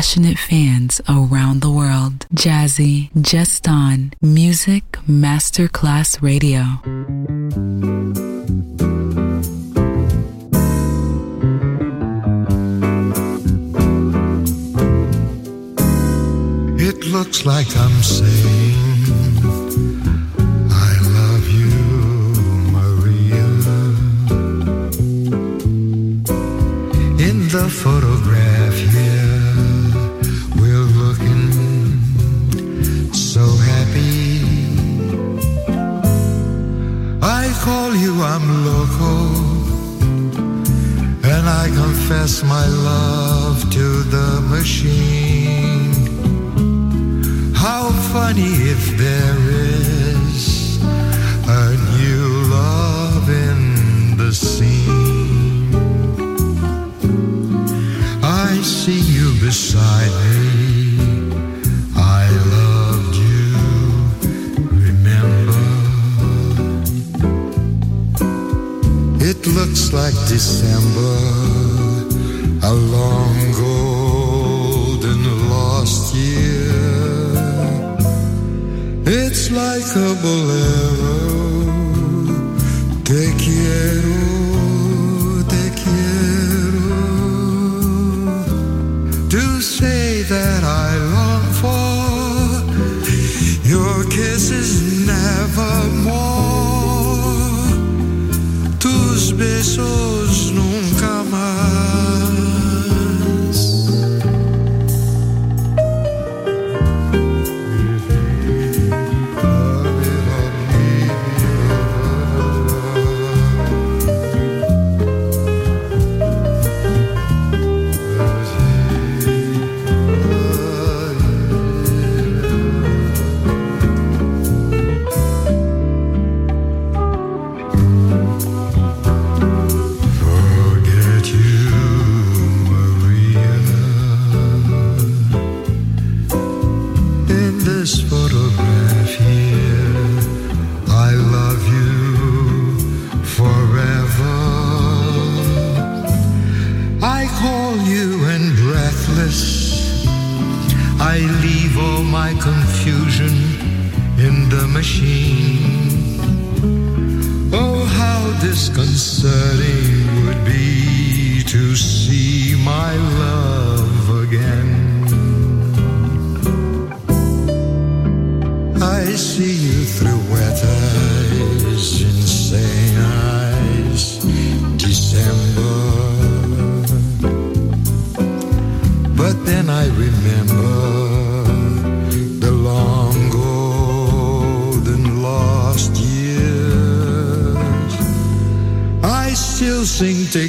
Passionate fans around the world. Jazzy, just on Music Masterclass Radio. It looks like I'm saying, I love you, Maria. In the photograph confess my love to the machine. How funny if there is a new love in the scene. I see you beside me. I loved you, remember? It looks like December, a long golden lost year. It's like a bolero. Te quiero, te quiero. To say that I long for your kisses nevermore. Tus besos nunca más. Sing Te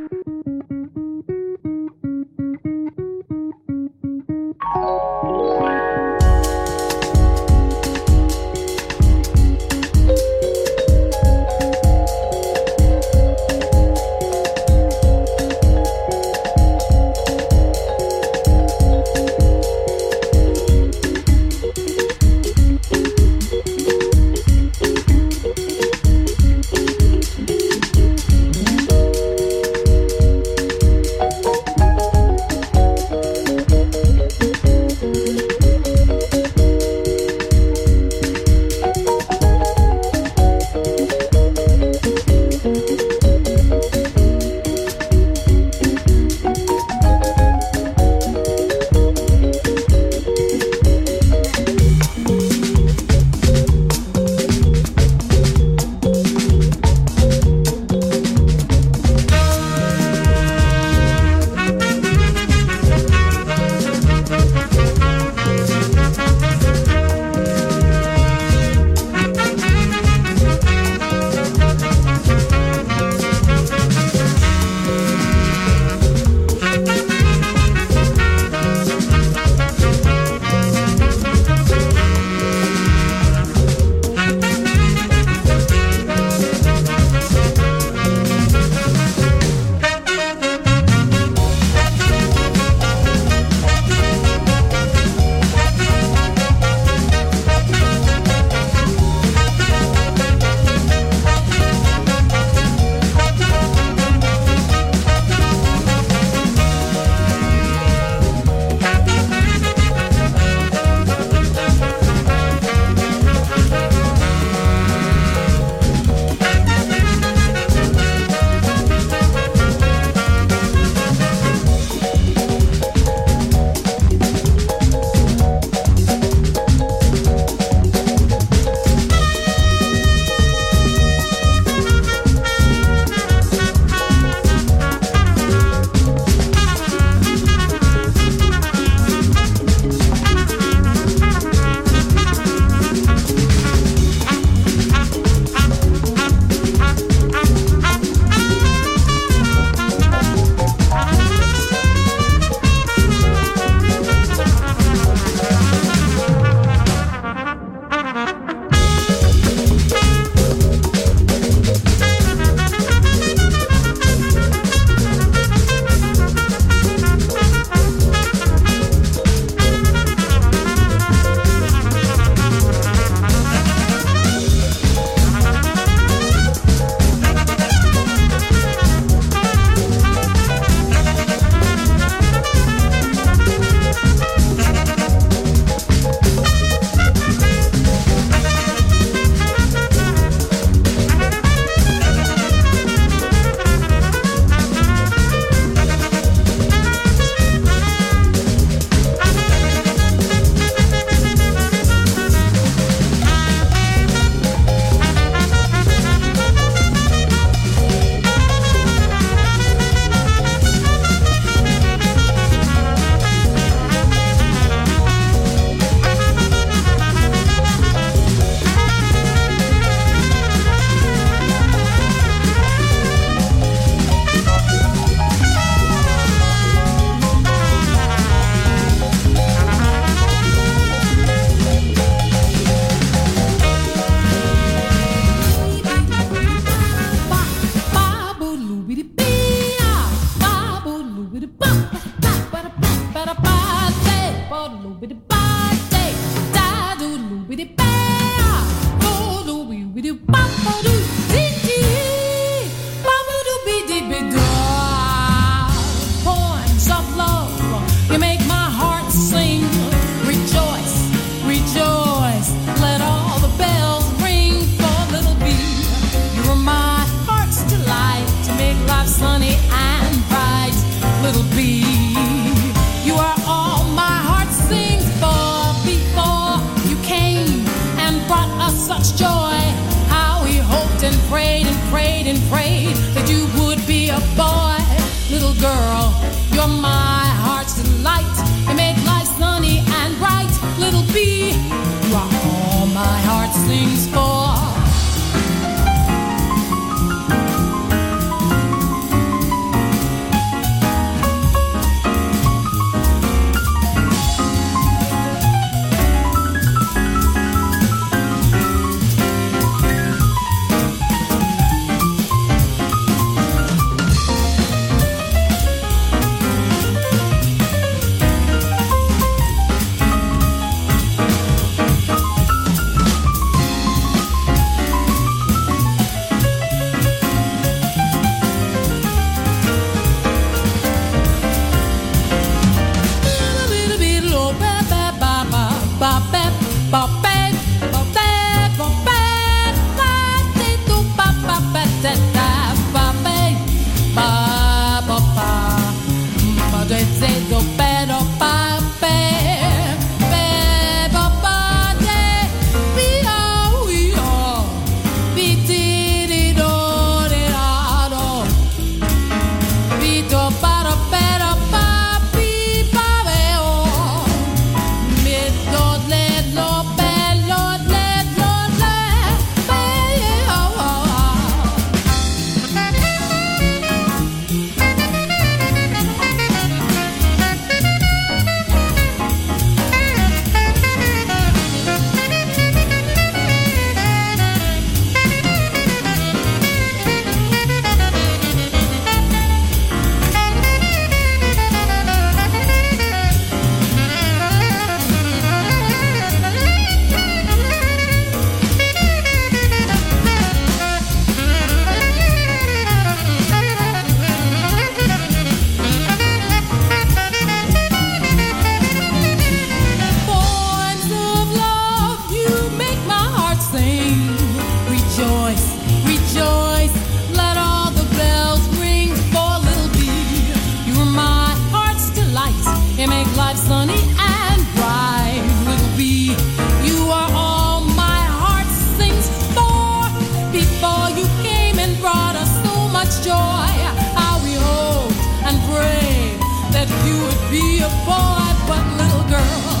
joy how we hoped and prayed that you would be a boy, but little girl.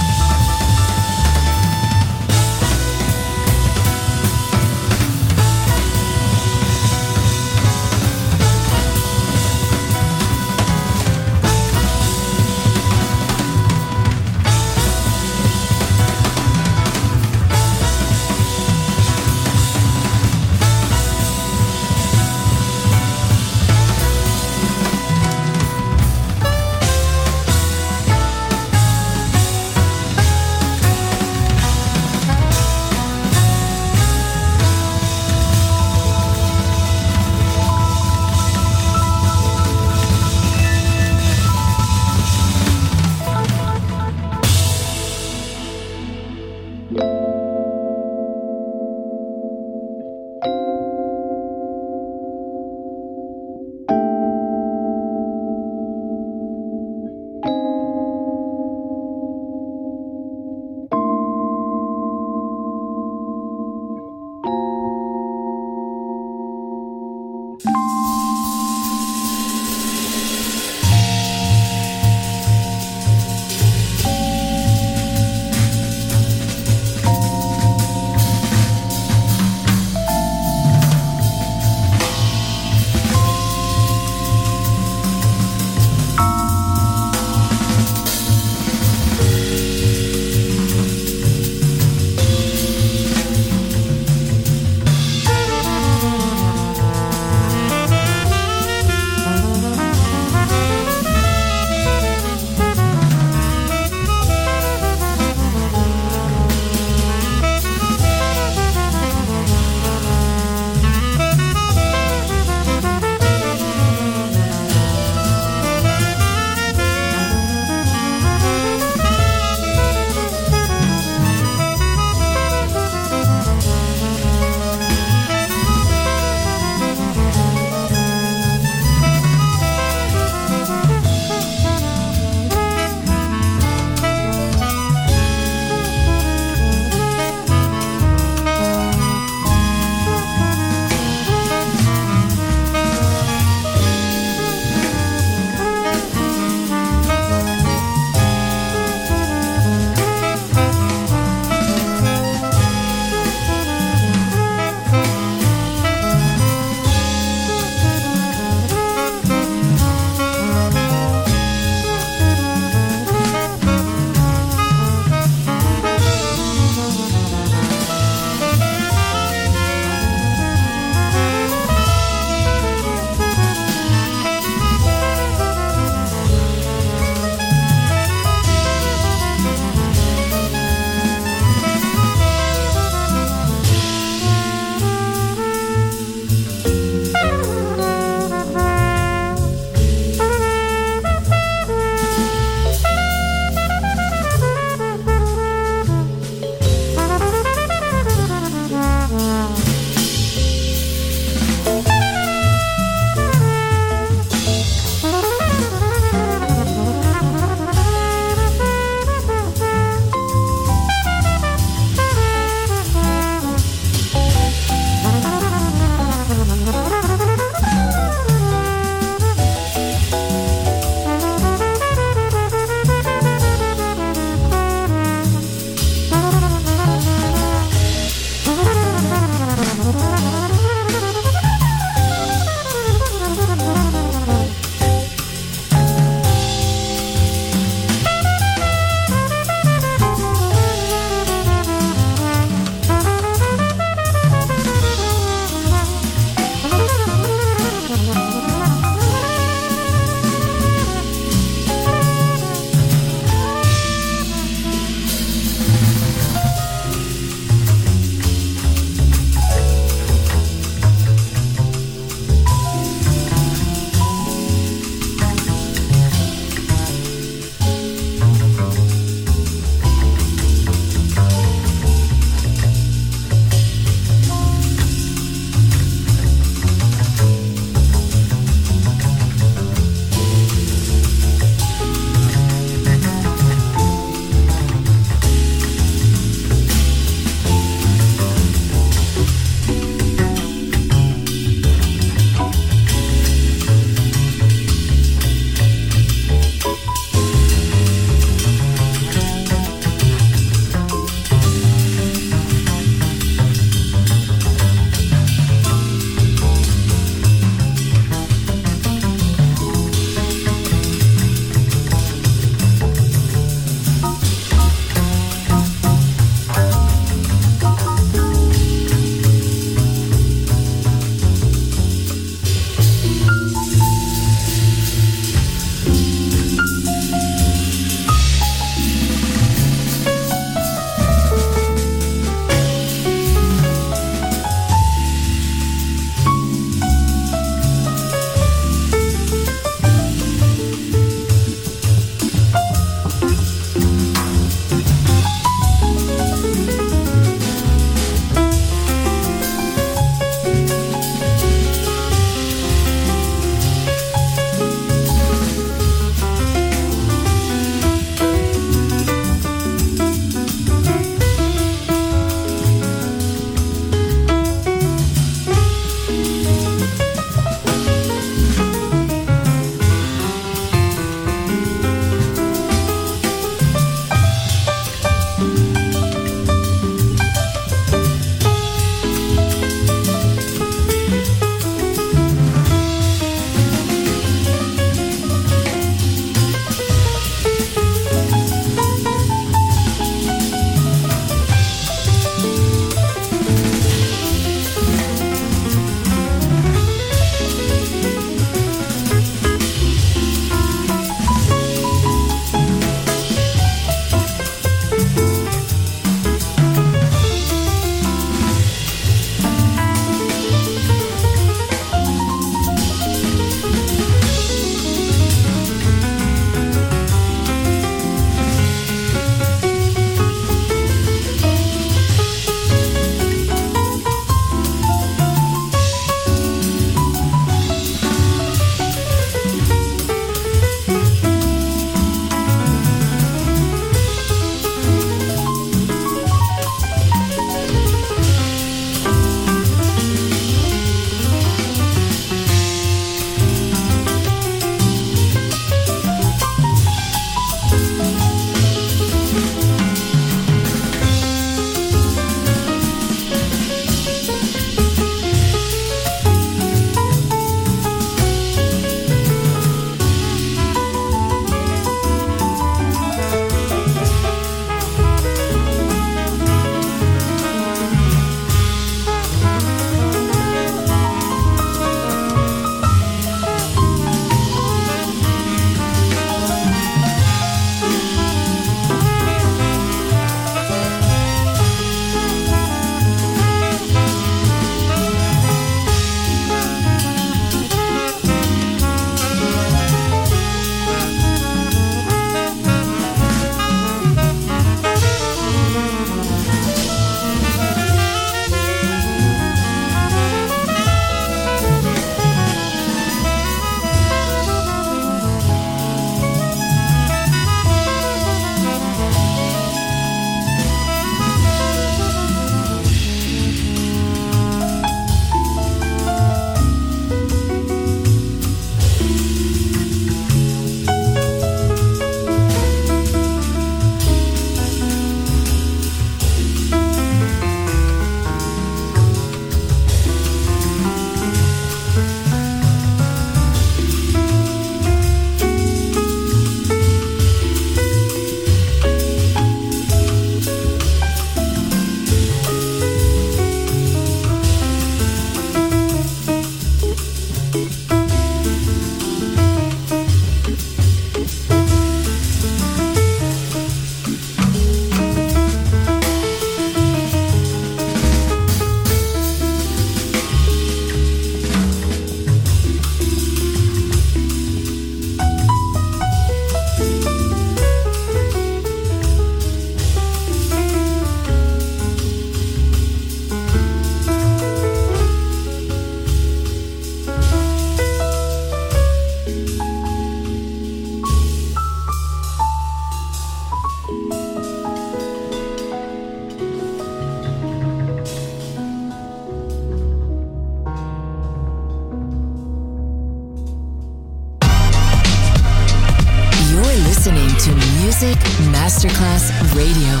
Music Masterclass Radio.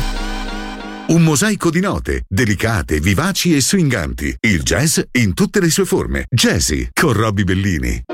Un mosaico di note, delicate, vivaci e swinganti. Il jazz in tutte le sue forme. Jazzy con Robbie Bellini.